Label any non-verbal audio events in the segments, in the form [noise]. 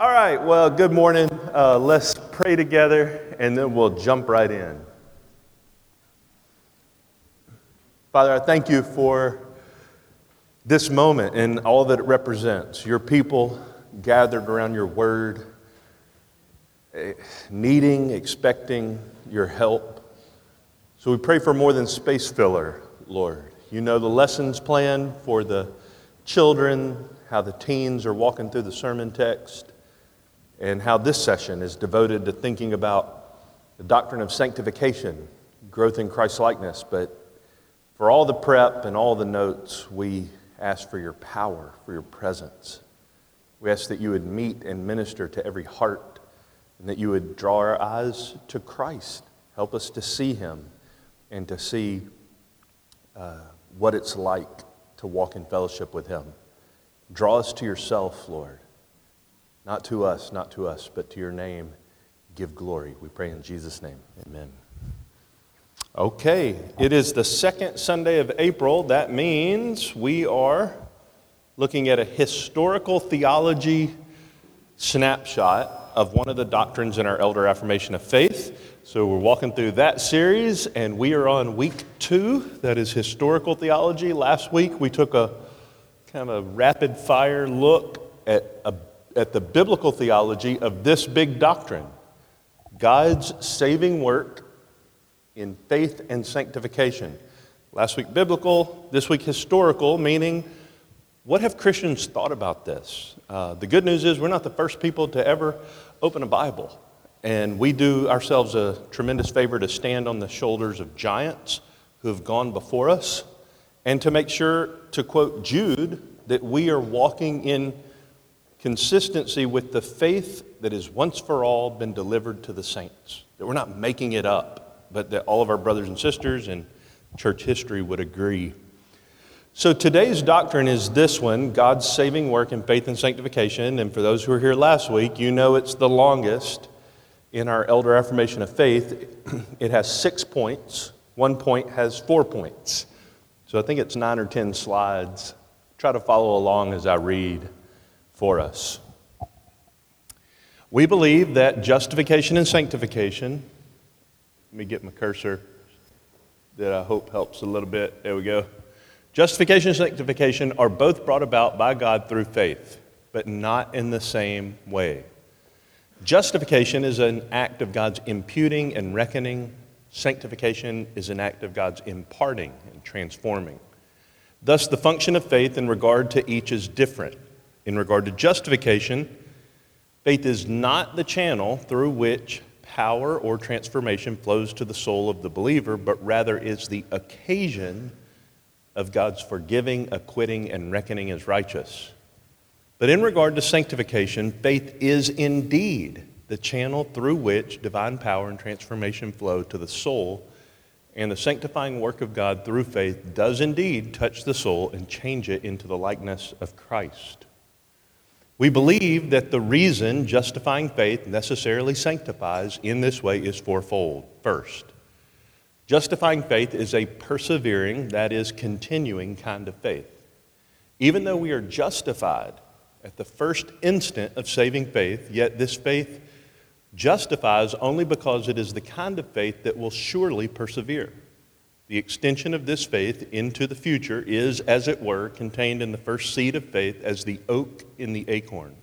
All right, well, good morning. Uh, let's pray together and then we'll jump right in. Father, I thank you for this moment and all that it represents. Your people gathered around your word, eh, needing, expecting your help. So we pray for more than space filler, Lord. You know the lessons planned for the children, how the teens are walking through the sermon text, and how this session is devoted to thinking about the doctrine of sanctification, growth in Christ likeness. But for all the prep and all the notes, we ask for your power, for your presence. We ask that you would meet and minister to every heart, and that you would draw our eyes to Christ. Help us to see him and to see uh, what it's like to walk in fellowship with Him. Draw us to yourself, Lord. Not to us, not to us, but to your name. Give glory. We pray in Jesus' name. Amen. Okay, it is the second Sunday of April. That means we are looking at a historical theology snapshot of one of the doctrines in our elder affirmation of faith. So we're walking through that series, and we are on week two. That is historical theology. Last week we took a kind of a rapid fire look at, a, at the biblical theology of this big doctrine God's saving work in faith and sanctification. Last week biblical, this week historical, meaning what have Christians thought about this? Uh, the good news is we're not the first people to ever open a Bible. And we do ourselves a tremendous favor to stand on the shoulders of giants who have gone before us and to make sure, to quote Jude, that we are walking in consistency with the faith that has once for all been delivered to the saints. That we're not making it up, but that all of our brothers and sisters in church history would agree. So today's doctrine is this one God's saving work in faith and sanctification. And for those who were here last week, you know it's the longest in our elder affirmation of faith, [clears throat] it has six points. One point has four points. So I think it's nine or ten slides. Try to follow along as I read for us. We believe that justification and sanctification, let me get my cursor that I hope helps a little bit. There we go. Justification and sanctification are both brought about by God through faith, but not in the same way. Justification is an act of God's imputing and reckoning. Sanctification is an act of God's imparting and transforming. Thus, the function of faith in regard to each is different. In regard to justification, faith is not the channel through which power or transformation flows to the soul of the believer, but rather is the occasion of God's forgiving, acquitting, and reckoning as righteous. But in regard to sanctification, faith is indeed the channel through which divine power and transformation flow to the soul, and the sanctifying work of God through faith does indeed touch the soul and change it into the likeness of Christ. We believe that the reason justifying faith necessarily sanctifies in this way is fourfold. First, justifying faith is a persevering, that is, continuing kind of faith. Even though we are justified, at the first instant of saving faith, yet this faith justifies only because it is the kind of faith that will surely persevere. The extension of this faith into the future is, as it were, contained in the first seed of faith as the oak in the acorn.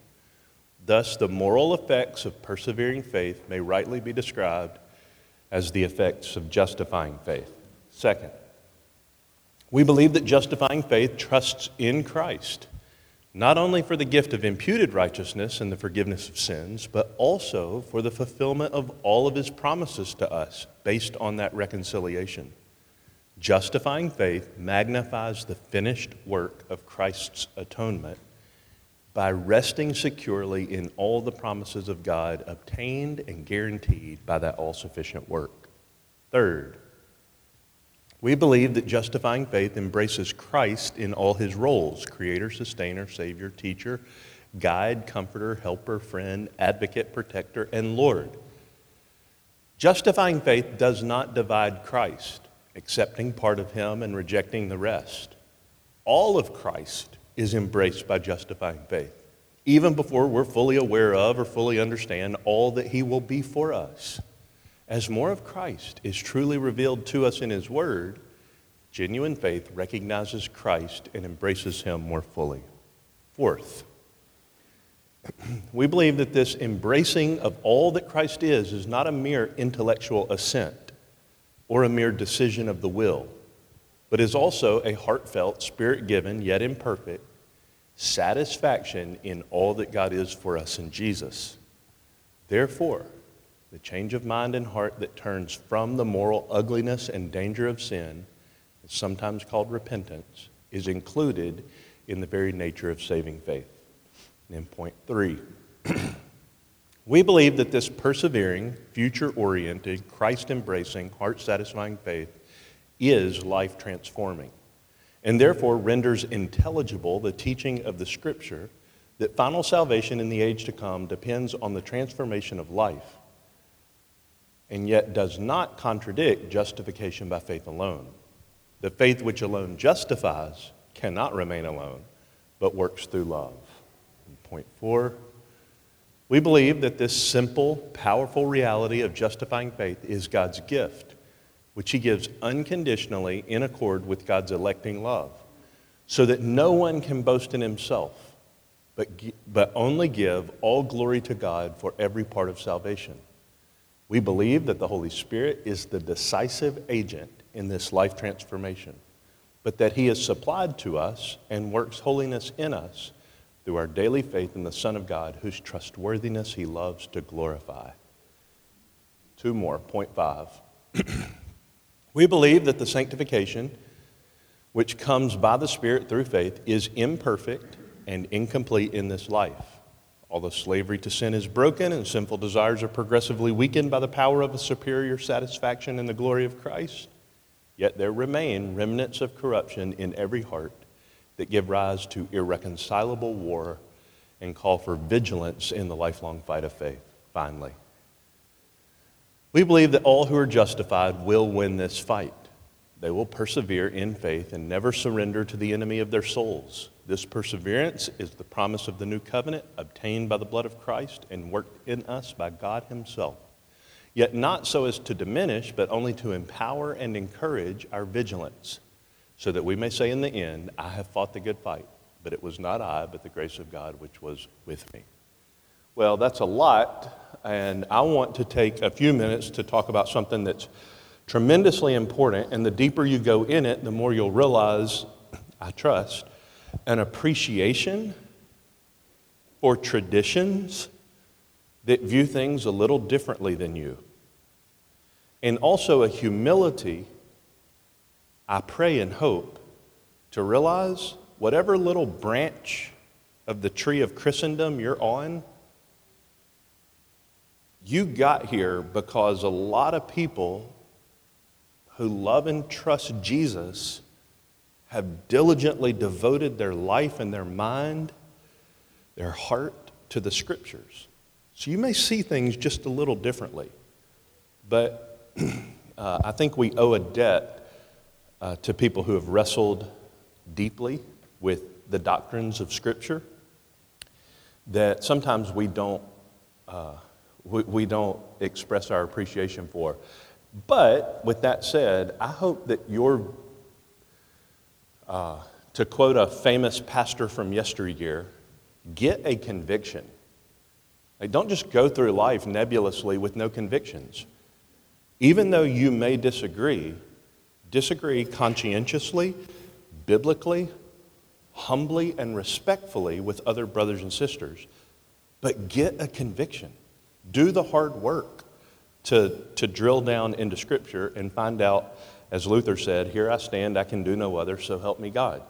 Thus, the moral effects of persevering faith may rightly be described as the effects of justifying faith. Second, we believe that justifying faith trusts in Christ not only for the gift of imputed righteousness and the forgiveness of sins, but also for the fulfillment of all of his promises to us based on that reconciliation. Justifying faith magnifies the finished work of Christ's atonement by resting securely in all the promises of God obtained and guaranteed by that all sufficient work. Third, we believe that justifying faith embraces Christ in all his roles creator, sustainer, savior, teacher, guide, comforter, helper, friend, advocate, protector, and Lord. Justifying faith does not divide Christ, accepting part of him and rejecting the rest. All of Christ is embraced by justifying faith, even before we're fully aware of or fully understand all that He will be for us. As more of Christ is truly revealed to us in His Word, genuine faith recognizes Christ and embraces Him more fully. Fourth, [clears throat] we believe that this embracing of all that Christ is is not a mere intellectual assent or a mere decision of the will, but is also a heartfelt, spirit given, yet imperfect satisfaction in all that God is for us in Jesus. Therefore, the change of mind and heart that turns from the moral ugliness and danger of sin, sometimes called repentance, is included in the very nature of saving faith. And point three, [clears throat] we believe that this persevering, future oriented, Christ embracing, heart satisfying faith is life transforming and therefore renders intelligible the teaching of the Scripture that final salvation in the age to come depends on the transformation of life, and yet does not contradict justification by faith alone. The faith which alone justifies cannot remain alone, but works through love. point Four, we believe that this simple, powerful reality of justifying faith is God's gift, which He gives unconditionally in accord with God's electing love, so that no one can boast in himself, but, but only give all glory to God for every part of salvation. We believe that the Holy Spirit is the decisive agent in this life transformation, but that He is supplied to us and works holiness in us through our daily faith in the Son of God, whose trustworthiness He loves to glorify. Two more, point five. [clears throat] we believe that the sanctification which comes by the Spirit through faith is imperfect and incomplete in this life. Although slavery to sin is broken and sinful desires are progressively weakened by the power of a superior satisfaction in the glory of Christ, Yet there remain remnants of corruption in every heart that give rise to irreconcilable war and call for vigilance in the lifelong fight of faith. Finally, we believe that all who are justified will win this fight. They will persevere in faith and never surrender to the enemy of their souls. This perseverance is the promise of the new covenant obtained by the blood of Christ and worked in us by God Himself yet not so as to diminish, but only to empower and encourage our vigilance, so that we may say in the end, I have fought the good fight, but it was not I, but the grace of God which was with me. Well, that's a lot, and I want to take a few minutes to talk about something that's tremendously important, and the deeper you go in it, the more you'll realize, I trust, an appreciation for traditions that view things a little differently than you and also a humility, I pray and hope, to realize whatever little branch of the tree of Christendom you're on, you got here because a lot of people who love and trust Jesus have diligently devoted their life and their mind, their heart to the scriptures. So you may see things just a little differently, but [clears throat] uh, I think we owe a debt uh, to people who have wrestled deeply with the doctrines of Scripture that sometimes we don't, uh, we, we don't express our appreciation for. But with that said, I hope that your, uh, to quote a famous pastor from yesteryear, get a conviction. Like, don't just go through life nebulously with no convictions. Even though you may disagree, disagree conscientiously, biblically, humbly, and respectfully with other brothers and sisters, but get a conviction. Do the hard work to, to drill down into Scripture and find out, as Luther said, Here I stand, I can do no other, so help me God.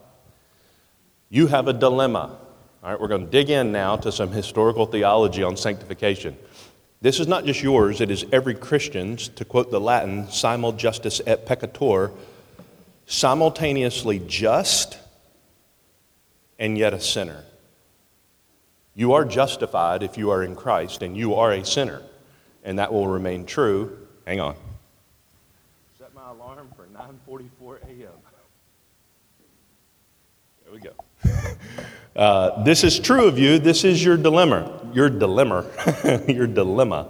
You have a dilemma. All right, we're going to dig in now to some historical theology on sanctification. This is not just yours, it is every Christian's, to quote the Latin, simul justus et peccator, simultaneously just and yet a sinner. You are justified if you are in Christ, and you are a sinner, and that will remain true. Hang on. Set my alarm for 9:44 a.m. There we go. [laughs] Uh, this is true of you. This is your dilemma. Your dilemma. [laughs] your dilemma.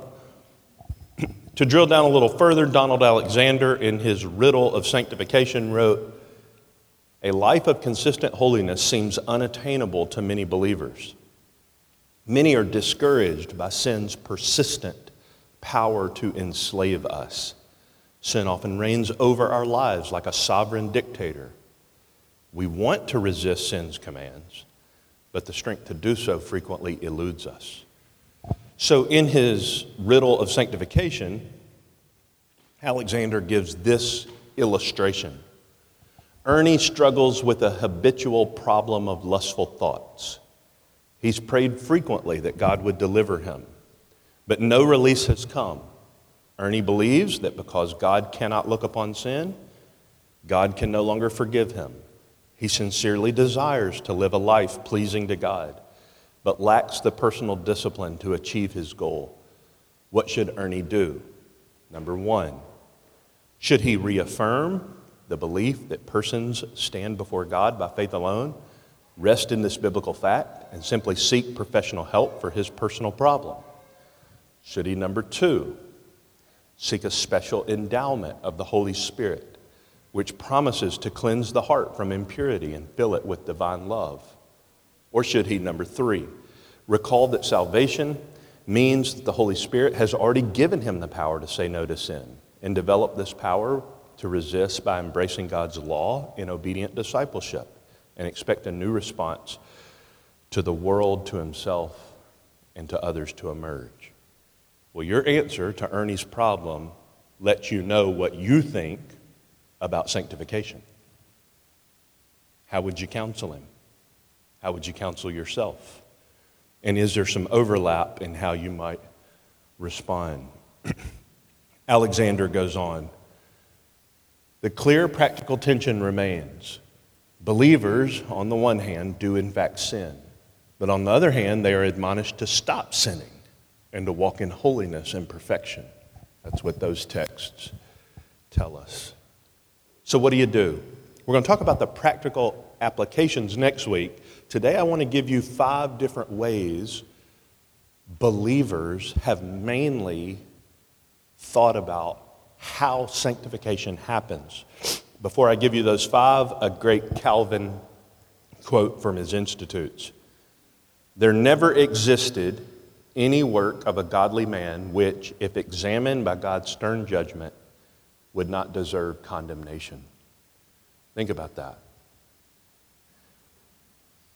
to drill down a little further, Donald Alexander, in his Riddle of Sanctification, wrote A life of consistent holiness seems unattainable to many believers. Many are discouraged by sin's persistent power to enslave us. Sin often reigns over our lives like a sovereign dictator. We want to resist sin's commands, but the strength to do so frequently eludes us. So, in his riddle of sanctification, Alexander gives this illustration. Ernie struggles with a habitual problem of lustful thoughts. He's prayed frequently that God would deliver him, but no release has come. Ernie believes that because God cannot look upon sin, God can no longer forgive him. He sincerely desires to live a life pleasing to God, but lacks the personal discipline to achieve his goal. What should Ernie do? Number one, should he reaffirm the belief that persons stand before God by faith alone, rest in this biblical fact, and simply seek professional help for his personal problem? Should he, number two, seek a special endowment of the Holy Spirit, which promises to cleanse the heart from impurity and fill it with divine love? Or should he, number three, recall that salvation means that the Holy Spirit has already given him the power to say no to sin and develop this power to resist by embracing God's law in obedient discipleship and expect a new response to the world, to himself, and to others to emerge? Well, your answer to Ernie's problem lets you know what you think about sanctification. How would you counsel him? How would you counsel yourself? And is there some overlap in how you might respond? [clears throat] Alexander goes on. The clear practical tension remains. Believers, on the one hand, do in fact sin, but on the other hand, they are admonished to stop sinning and to walk in holiness and perfection. That's what those texts tell us. So, what do you do? We're going to talk about the practical applications next week. Today, I want to give you five different ways believers have mainly thought about how sanctification happens. Before I give you those five, a great Calvin quote from his Institutes There never existed any work of a godly man which, if examined by God's stern judgment, would not deserve condemnation. Think about that.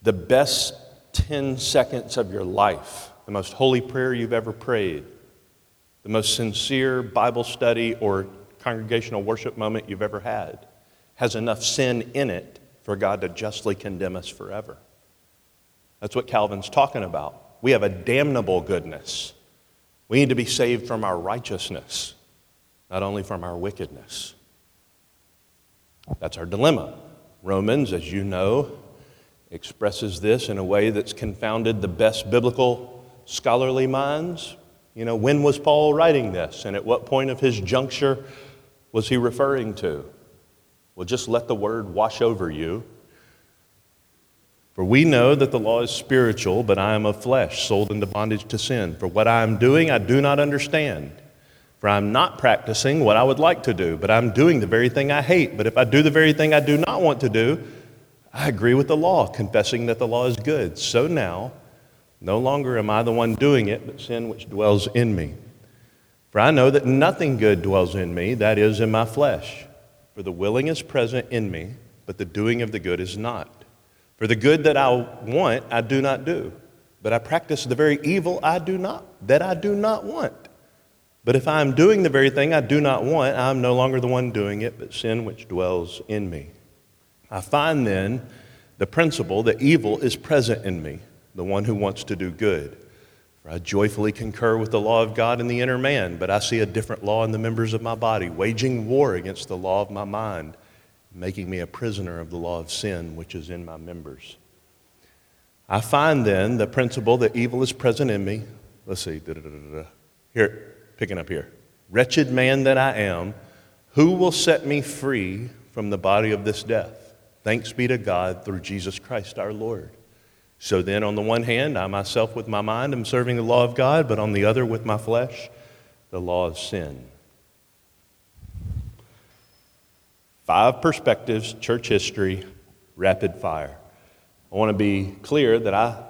The best 10 seconds of your life, the most holy prayer you've ever prayed, the most sincere Bible study or congregational worship moment you've ever had, has enough sin in it for God to justly condemn us forever. That's what Calvin's talking about. We have a damnable goodness. We need to be saved from our righteousness, not only from our wickedness. That's our dilemma. Romans, as you know, expresses this in a way that's confounded the best biblical scholarly minds. You know, when was Paul writing this, and at what point of his juncture was he referring to? Well, just let the word wash over you for we know that the law is spiritual, but I am of flesh, sold into bondage to sin. For what I am doing, I do not understand. For I am not practicing what I would like to do, but I'm doing the very thing I hate. But if I do the very thing I do not want to do, I agree with the law, confessing that the law is good. So now, no longer am I the one doing it, but sin which dwells in me. For I know that nothing good dwells in me, that is, in my flesh. For the willing is present in me, but the doing of the good is not. For the good that I want, I do not do, but I practice the very evil I do not, that I do not want. But if I am doing the very thing I do not want, I am no longer the one doing it, but sin which dwells in me. I find then the principle that evil is present in me, the one who wants to do good. For I joyfully concur with the law of God in the inner man, but I see a different law in the members of my body, waging war against the law of my mind making me a prisoner of the law of sin which is in my members. I find then the principle that evil is present in me. Let's see. Here, picking up here. Wretched man that I am, who will set me free from the body of this death? Thanks be to God through Jesus Christ our Lord. So then, on the one hand, I myself with my mind am serving the law of God, but on the other, with my flesh, the law of sin. Five perspectives, church history, rapid fire. I want to be clear that I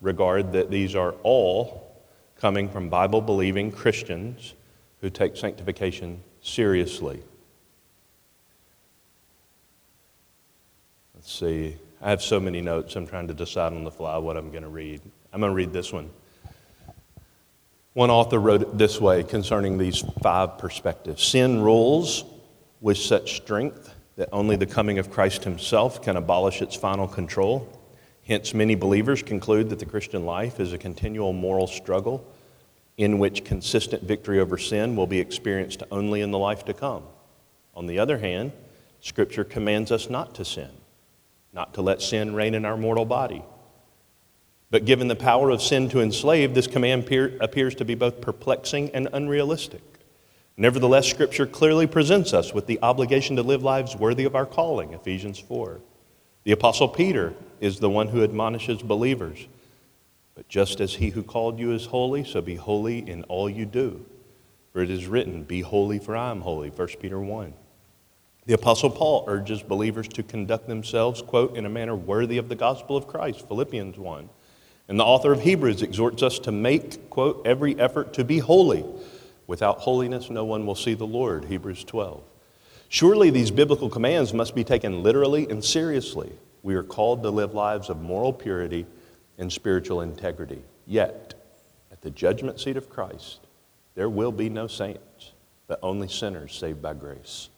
regard that these are all coming from Bible believing Christians who take sanctification seriously. Let's see. I have so many notes, I'm trying to decide on the fly what I'm going to read. I'm going to read this one. One author wrote it this way concerning these five perspectives Sin rules with such strength that only the coming of Christ himself can abolish its final control. Hence, many believers conclude that the Christian life is a continual moral struggle in which consistent victory over sin will be experienced only in the life to come. On the other hand, Scripture commands us not to sin not to let sin reign in our mortal body. But given the power of sin to enslave, this command appears to be both perplexing and unrealistic. Nevertheless, Scripture clearly presents us with the obligation to live lives worthy of our calling, Ephesians 4. The Apostle Peter is the one who admonishes believers. But just as he who called you is holy, so be holy in all you do. For it is written, Be holy, for I am holy, 1 Peter 1. The Apostle Paul urges believers to conduct themselves, quote, in a manner worthy of the gospel of Christ, Philippians 1. And the author of Hebrews exhorts us to make, quote, every effort to be holy. Without holiness, no one will see the Lord, Hebrews 12. Surely these biblical commands must be taken literally and seriously. We are called to live lives of moral purity and spiritual integrity. Yet, at the judgment seat of Christ, there will be no saints, but only sinners saved by grace.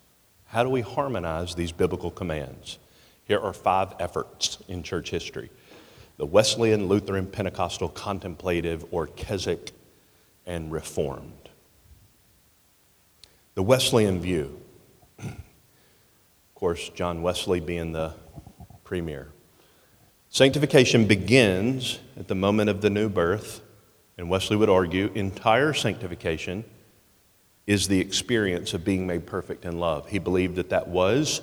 How do we harmonize these biblical commands? Here are five efforts in church history the Wesleyan, Lutheran, Pentecostal, Contemplative, or Keswick, and Reformed. The Wesleyan view. [clears throat] Of course, John Wesley being the premier. Sanctification begins at the moment of the new birth, and Wesley would argue entire sanctification is the experience of being made perfect in love. He believed that that was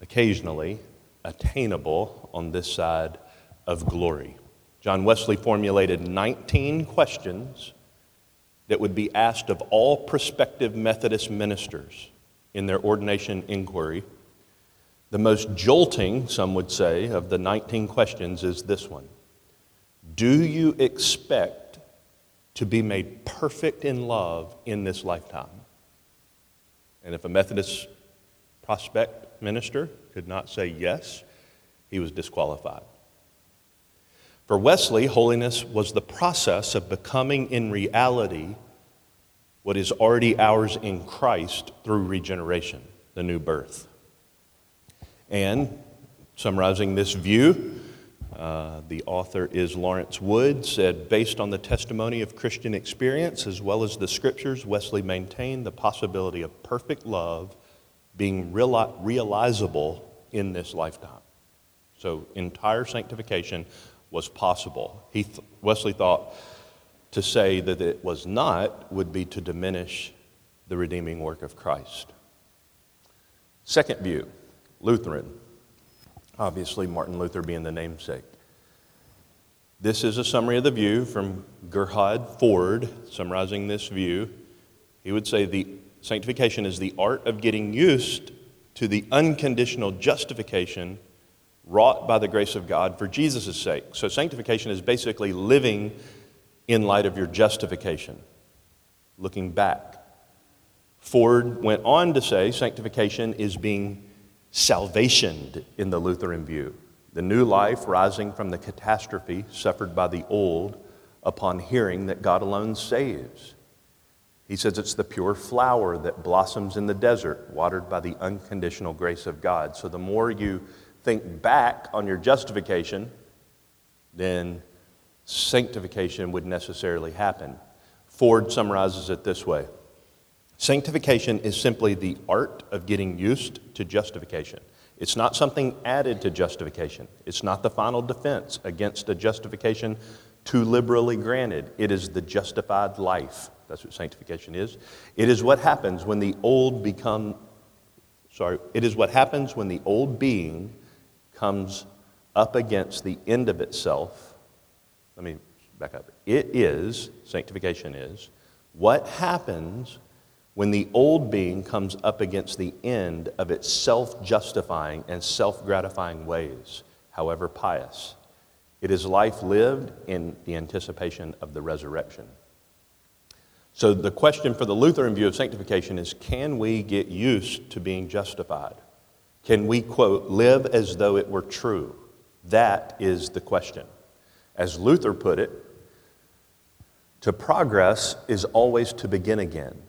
occasionally attainable on this side of glory. John Wesley formulated 19 questions that would be asked of all prospective Methodist ministers in their ordination inquiry. The most jolting, some would say, of the 19 questions is this one Do you expect to be made perfect in love in this lifetime. And if a Methodist prospect minister could not say yes, he was disqualified. For Wesley, holiness was the process of becoming in reality what is already ours in Christ through regeneration, the new birth. And summarizing this view, uh, the author is Laurence Wood, said, based on the testimony of Christian experience as well as the scriptures, Wesley maintained the possibility of perfect love being reali- realizable in this lifetime. So, entire sanctification was possible. He th- Wesley thought to say that it was not would be to diminish the redeeming work of Christ. Second view, Lutheran. Obviously, Martin Luther being the namesake. This is a summary of the view from Gerhard Forde, summarizing this view. He would say the sanctification is the art of getting used to the unconditional justification wrought by the grace of God for Jesus' sake. So, sanctification is basically living in light of your justification, looking back. Forde went on to say sanctification is being salvationed in the Lutheran view, the new life rising from the catastrophe suffered by the old upon hearing that God alone saves. He says it's the pure flower that blossoms in the desert, watered by the unconditional grace of God. So the more you think back on your justification, then sanctification would necessarily happen. Forde summarizes it this way Sanctification is simply the art of getting used to justification. It's not something added to justification. It's not the final defense against a justification too liberally granted. It is the justified life. That's what sanctification is. It is what happens when the old become sorry, it is what happens when the old being comes up against the end of itself, let me back up. It is, sanctification is, what happens when the old being comes up against the end of its self justifying and self gratifying ways, however pious. It is life lived in the anticipation of the resurrection. So, the question for the Lutheran view of sanctification is can we get used to being justified? Can we, quote, live as though it were true? That is the question. As Luther put it, to progress is always to begin again.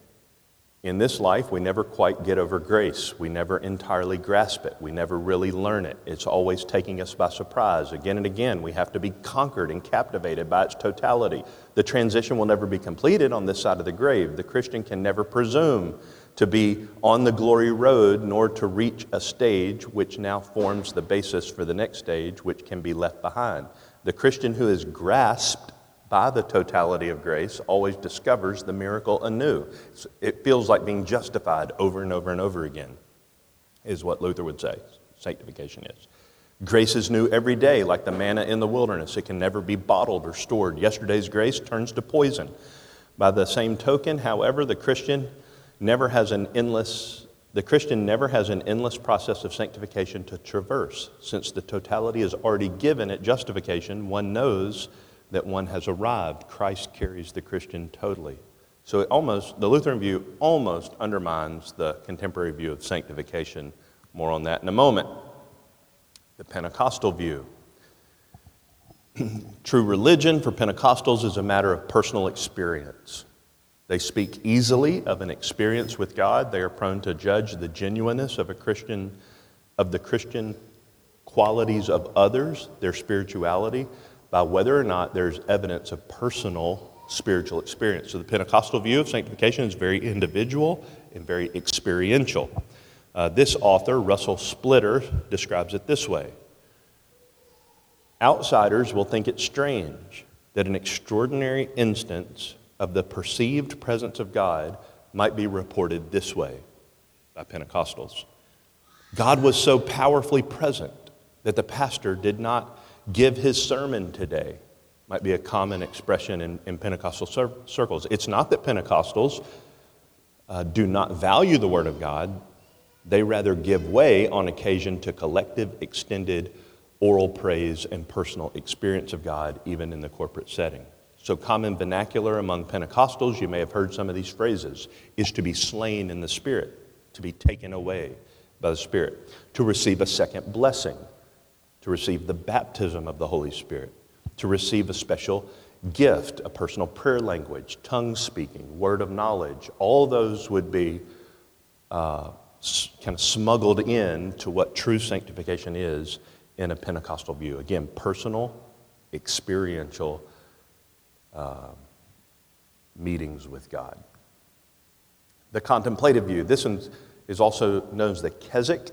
In this life, we never quite get over grace. We never entirely grasp it. We never really learn it. It's always taking us by surprise. Again and again, we have to be conquered and captivated by its totality. The transition will never be completed on this side of the grave. The Christian can never presume to be on the glory road, nor to reach a stage which now forms the basis for the next stage, which can be left behind. The Christian who has grasped by the totality of grace always discovers the miracle anew. It feels like being justified over and over and over again, is what Luther would say sanctification is. Grace is new every day, like the manna in the wilderness. It can never be bottled or stored. Yesterday's grace turns to poison. By the same token, however, the Christian never has an endless the Christian never has an endless process of sanctification to traverse. Since the totality is already given at justification, one knows that one has arrived. Christ carries the Christian totally. So it almost the Lutheran view almost undermines the contemporary view of sanctification. More on that in a moment. The Pentecostal view. [clears throat] True religion for Pentecostals is a matter of personal experience. They speak easily of an experience with God. They are prone to judge the genuineness of a Christian, of the Christian qualities of others, their spirituality, by whether or not there's evidence of personal spiritual experience. So the Pentecostal view of sanctification is very individual and very experiential. Uh, this author, Russell Spittler, describes it this way Outsiders will think it strange that an extraordinary instance of the perceived presence of God might be reported this way by Pentecostals. God was so powerfully present that the pastor did not give his sermon today. Might be a common expression in, in Pentecostal cir- circles. It's not that Pentecostals uh, do not value the Word of God, they rather give way on occasion to collective, extended oral praise and personal experience of God, even in the corporate setting. So, common vernacular among Pentecostals, you may have heard some of these phrases, is to be slain in the Spirit, to be taken away by the Spirit, to receive a second blessing, to receive the baptism of the Holy Spirit, to receive a special gift, a personal prayer language, tongue speaking, word of knowledge. All those would be uh, kind of smuggled in to what true sanctification is in a Pentecostal view. Again, personal, experiential uh, meetings with God. The contemplative view, this is also known as the Keswick,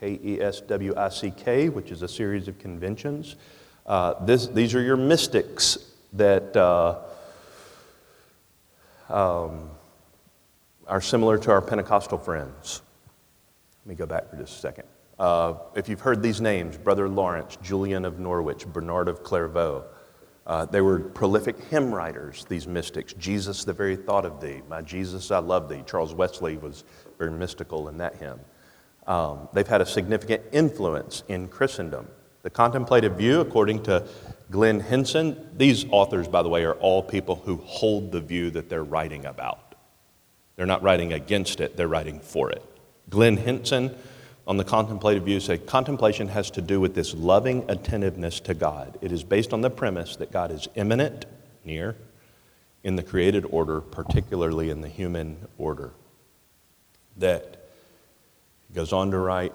K E S W I C K, which is a series of conventions. Uh, this, these are your mystics that uh, um, are similar to our Pentecostal friends. Let me go back for just a second. Uh, if you've heard these names, Brother Lawrence, Julian of Norwich, Bernard of Clairvaux, uh, they were prolific hymn writers, these mystics. Jesus, the very thought of thee. My Jesus, I love thee. Charles Wesley was very mystical in that hymn. Um, they've had a significant influence in Christendom. The contemplative view, according to Glenn Hinson, these authors, by the way, are all people who hold the view that they're writing about. They're not writing against it, they're writing for it. Glenn Hinson on the contemplative view say contemplation has to do with this loving attentiveness to God. It is based on the premise that God is immanent, near, in the created order, particularly in the human order. That goes on to write,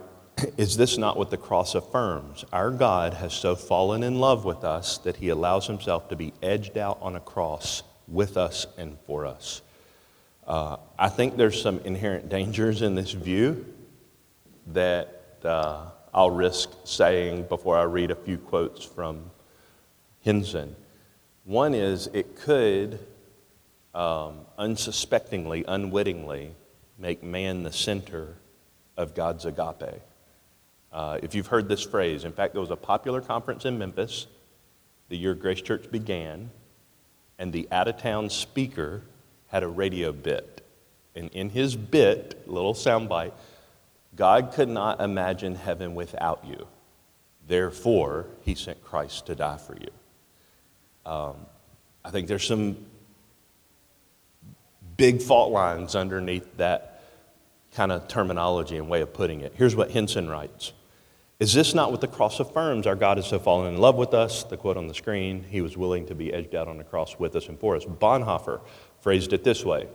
is this not what the cross affirms? Our God has so fallen in love with us that he allows himself to be edged out on a cross with us and for us. Uh, I think there's some inherent dangers in this view that uh, I'll risk saying before I read a few quotes from Hinson. One is it could um, unsuspectingly, unwittingly make man the center of God's agape. Uh, if you've heard this phrase, in fact, there was a popular conference in Memphis the year Grace Church began, and the out of town speaker had a radio bit. And in his bit, little soundbite, God could not imagine heaven without you. Therefore, he sent Christ to die for you. Um, I think there's some big fault lines underneath that kind of terminology and way of putting it. Here's what Hinson writes Is this not what the cross affirms? Our God has so fallen in love with us. The quote on the screen, He was willing to be edged out on the cross with us and for us. Bonhoeffer phrased it this way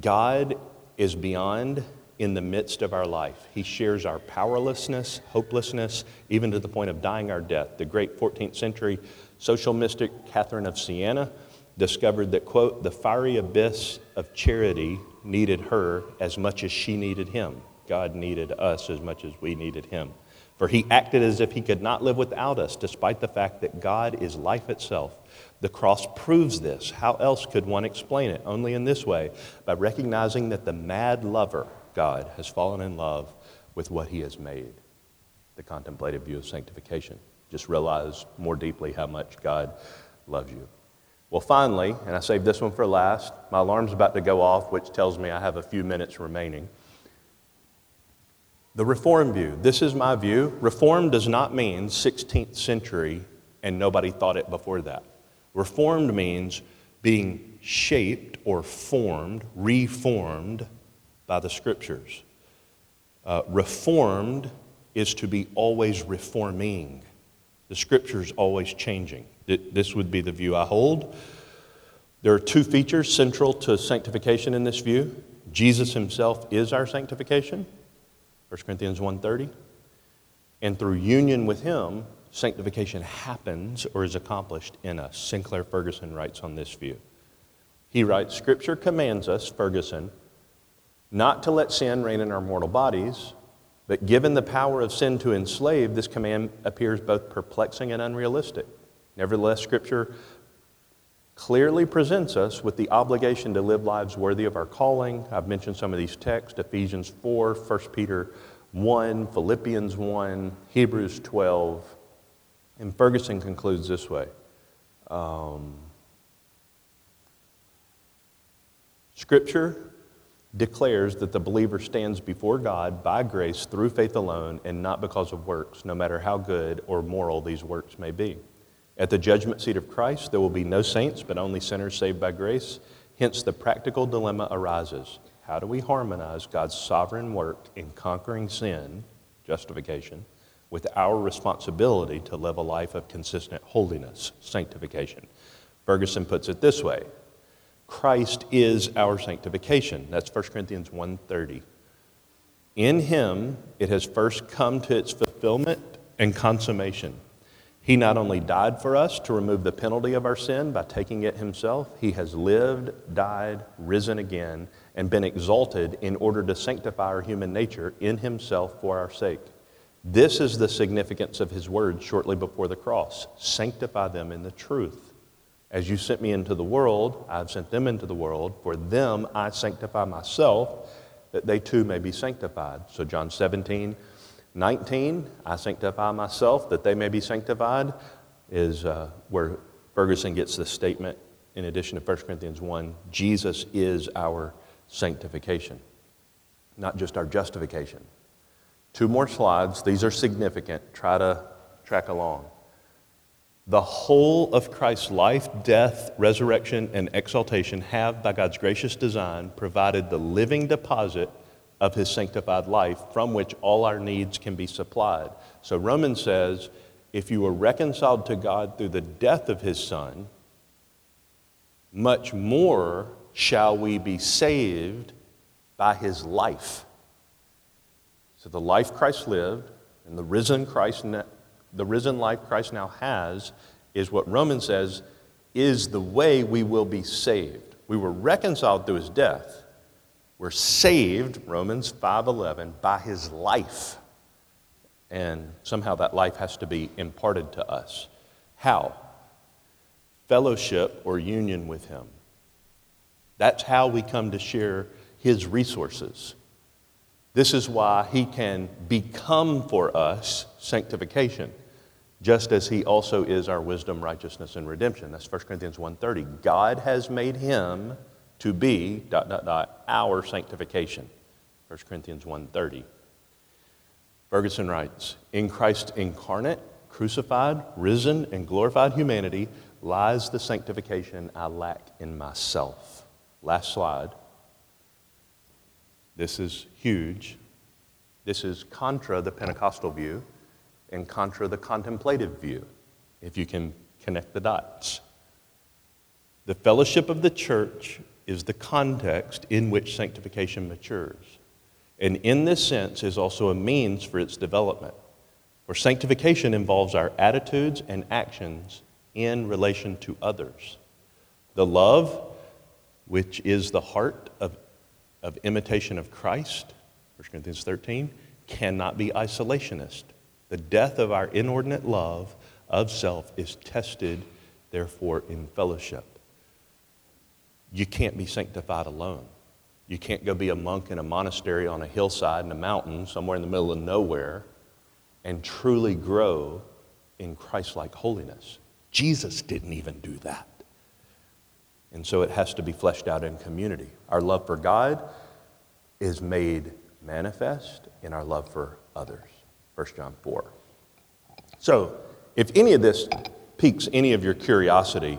God is beyond in the midst of our life. He shares our powerlessness, hopelessness, even to the point of dying our death. The great 14th century social mystic Catherine of Siena discovered that, quote, the fiery abyss of charity needed her as much as she needed him. God needed us as much as we needed him. For he acted as if he could not live without us, despite the fact that God is life itself. The cross proves this. How else could one explain it? Only in this way by recognizing that the mad lover, God, has fallen in love with what he has made. The contemplative view of sanctification. Just realize more deeply how much God loves you. Well, finally, and I saved this one for last, my alarm's about to go off, which tells me I have a few minutes remaining. The Reform view. This is my view. Reform does not mean 16th century and nobody thought it before that. Reformed means being shaped or formed, reformed by the scriptures. Uh, reformed is to be always reforming. The scripture's always changing. This would be the view I hold. There are two features central to sanctification in this view. Jesus himself is our sanctification, 1 Corinthians 1:30. And through union with him, sanctification happens or is accomplished in us. Sinclair Ferguson writes on this view. He writes, Scripture commands us, Ferguson, not to let sin reign in our mortal bodies, but given the power of sin to enslave, this command appears both perplexing and unrealistic. Nevertheless, Scripture clearly presents us with the obligation to live lives worthy of our calling. I've mentioned some of these texts Ephesians 4, 1 Peter 1, Philippians 1, Hebrews 12. And Ferguson concludes this way um, Scripture declares that the believer stands before God by grace through faith alone and not because of works, no matter how good or moral these works may be. At the judgment seat of Christ, there will be no saints, but only sinners saved by grace. Hence, the practical dilemma arises how do we harmonize God's sovereign work in conquering sin, justification, with our responsibility to live a life of consistent holiness, sanctification? Ferguson puts it this way Christ is our sanctification. That's 1 Corinthians 1:30. In him it has first come to its fulfillment and consummation he not only died for us to remove the penalty of our sin by taking it himself, he has lived, died, risen again, and been exalted in order to sanctify our human nature in himself for our sake. This is the significance of his words shortly before the cross sanctify them in the truth. As you sent me into the world, I have sent them into the world. For them I sanctify myself, that they too may be sanctified. So, John 17, 19, I sanctify myself that they may be sanctified, is uh, where Ferguson gets the statement in addition to 1 Corinthians 1 Jesus is our sanctification, not just our justification. Two more slides. These are significant. Try to track along. The whole of Christ's life, death, resurrection, and exaltation have, by God's gracious design, provided the living deposit of his sanctified life from which all our needs can be supplied. So Romans says, if you were reconciled to God through the death of his son, much more shall we be saved by his life. So the life Christ lived and the risen Christ the risen life Christ now has is what Romans says is the way we will be saved. We were reconciled through his death. We're saved, Romans 5:11, by his life. And somehow that life has to be imparted to us. How? Fellowship or union with him. That's how we come to share his resources. This is why he can become for us sanctification, just as he also is our wisdom, righteousness, and redemption. That's 1 Corinthians 1.30. God has made him to be, dot, dot, dot, our sanctification. 1 Corinthians 1.30. Ferguson writes, In Christ incarnate, crucified, risen, and glorified humanity lies the sanctification I lack in myself. Last slide. This is huge. This is contra the Pentecostal view and contra the contemplative view, if you can connect the dots. The fellowship of the church is the context in which sanctification matures, and in this sense is also a means for its development. For sanctification involves our attitudes and actions in relation to others. The love, which is the heart of, of imitation of Christ, 1 Corinthians 13, cannot be isolationist. The death of our inordinate love of self is tested, therefore, in fellowship. You can't be sanctified alone. You can't go be a monk in a monastery on a hillside in a mountain somewhere in the middle of nowhere and truly grow in Christ like holiness. Jesus didn't even do that. And so it has to be fleshed out in community. Our love for God is made manifest in our love for others. 1 John 4. So, if any of this piques any of your curiosity,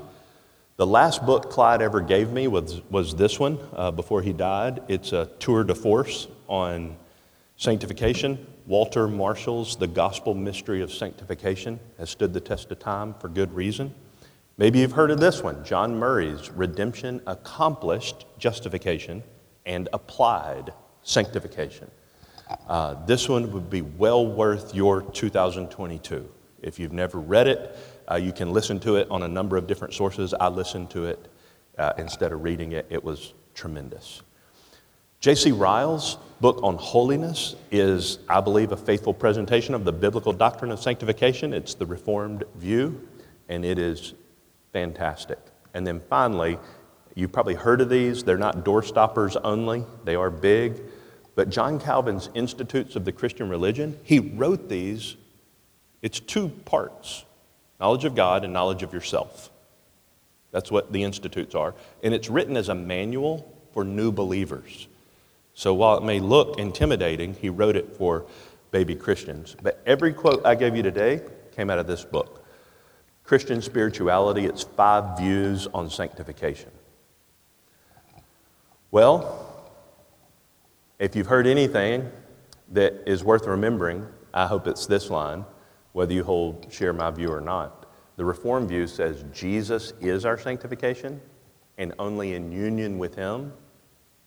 the last book Clyde ever gave me was, was this one uh, before he died. It's a tour de force on sanctification. Walter Marshall's The Gospel Mystery of Sanctification has stood the test of time for good reason. Maybe you've heard of this one John Murray's Redemption Accomplished Justification and Applied Sanctification. Uh, this one would be well worth your 2022. If you've never read it, uh, you can listen to it on a number of different sources. I listened to it uh, instead of reading it, it was tremendous. J.C. Ryle's book on holiness is, I believe, a faithful presentation of the biblical doctrine of sanctification. It's the Reformed view, and it is fantastic. And then finally, you've probably heard of these. They're not door stoppers only, they are big. But John Calvin's Institutes of the Christian Religion, he wrote these. It's two parts knowledge of God and knowledge of yourself. That's what the institutes are. And it's written as a manual for new believers. So while it may look intimidating, he wrote it for baby Christians. But every quote I gave you today came out of this book Christian Spirituality, it's five views on sanctification. Well, if you've heard anything that is worth remembering, I hope it's this line, whether you hold share my view or not. The Reformed view says Jesus is our sanctification, and only in union with Him,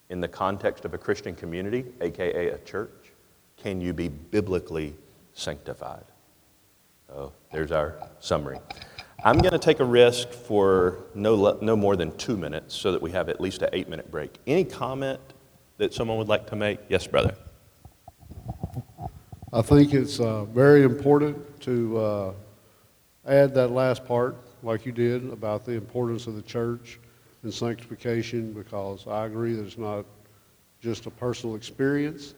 in the context of a Christian community, aka a church, can you be biblically sanctified. Oh, there's our summary. I'm going to take a risk for no, no more than two minutes so that we have at least an eight minute break. Any comment that someone would like to make? Yes, brother. I think it's uh, very important to uh, add that last part, like you did, about the importance of the church and sanctification, because I agree that it's not just a personal experience,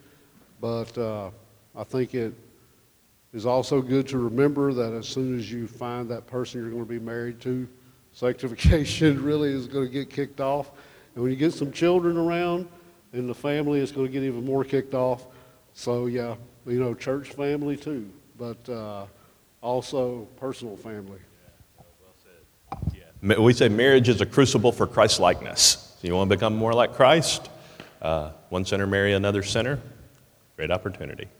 but uh, I think it is also good to remember that as soon as you find that person you're going to be married to, sanctification [laughs] really is going to get kicked off. And when you get some children around, in the family, it's going to get even more kicked off. So, yeah, you know, church family too, but uh, also personal family. Yeah, well yeah. We say marriage is a crucible for Christ likeness. So you want to become more like Christ? Uh, one sinner marry another sinner? Great opportunity.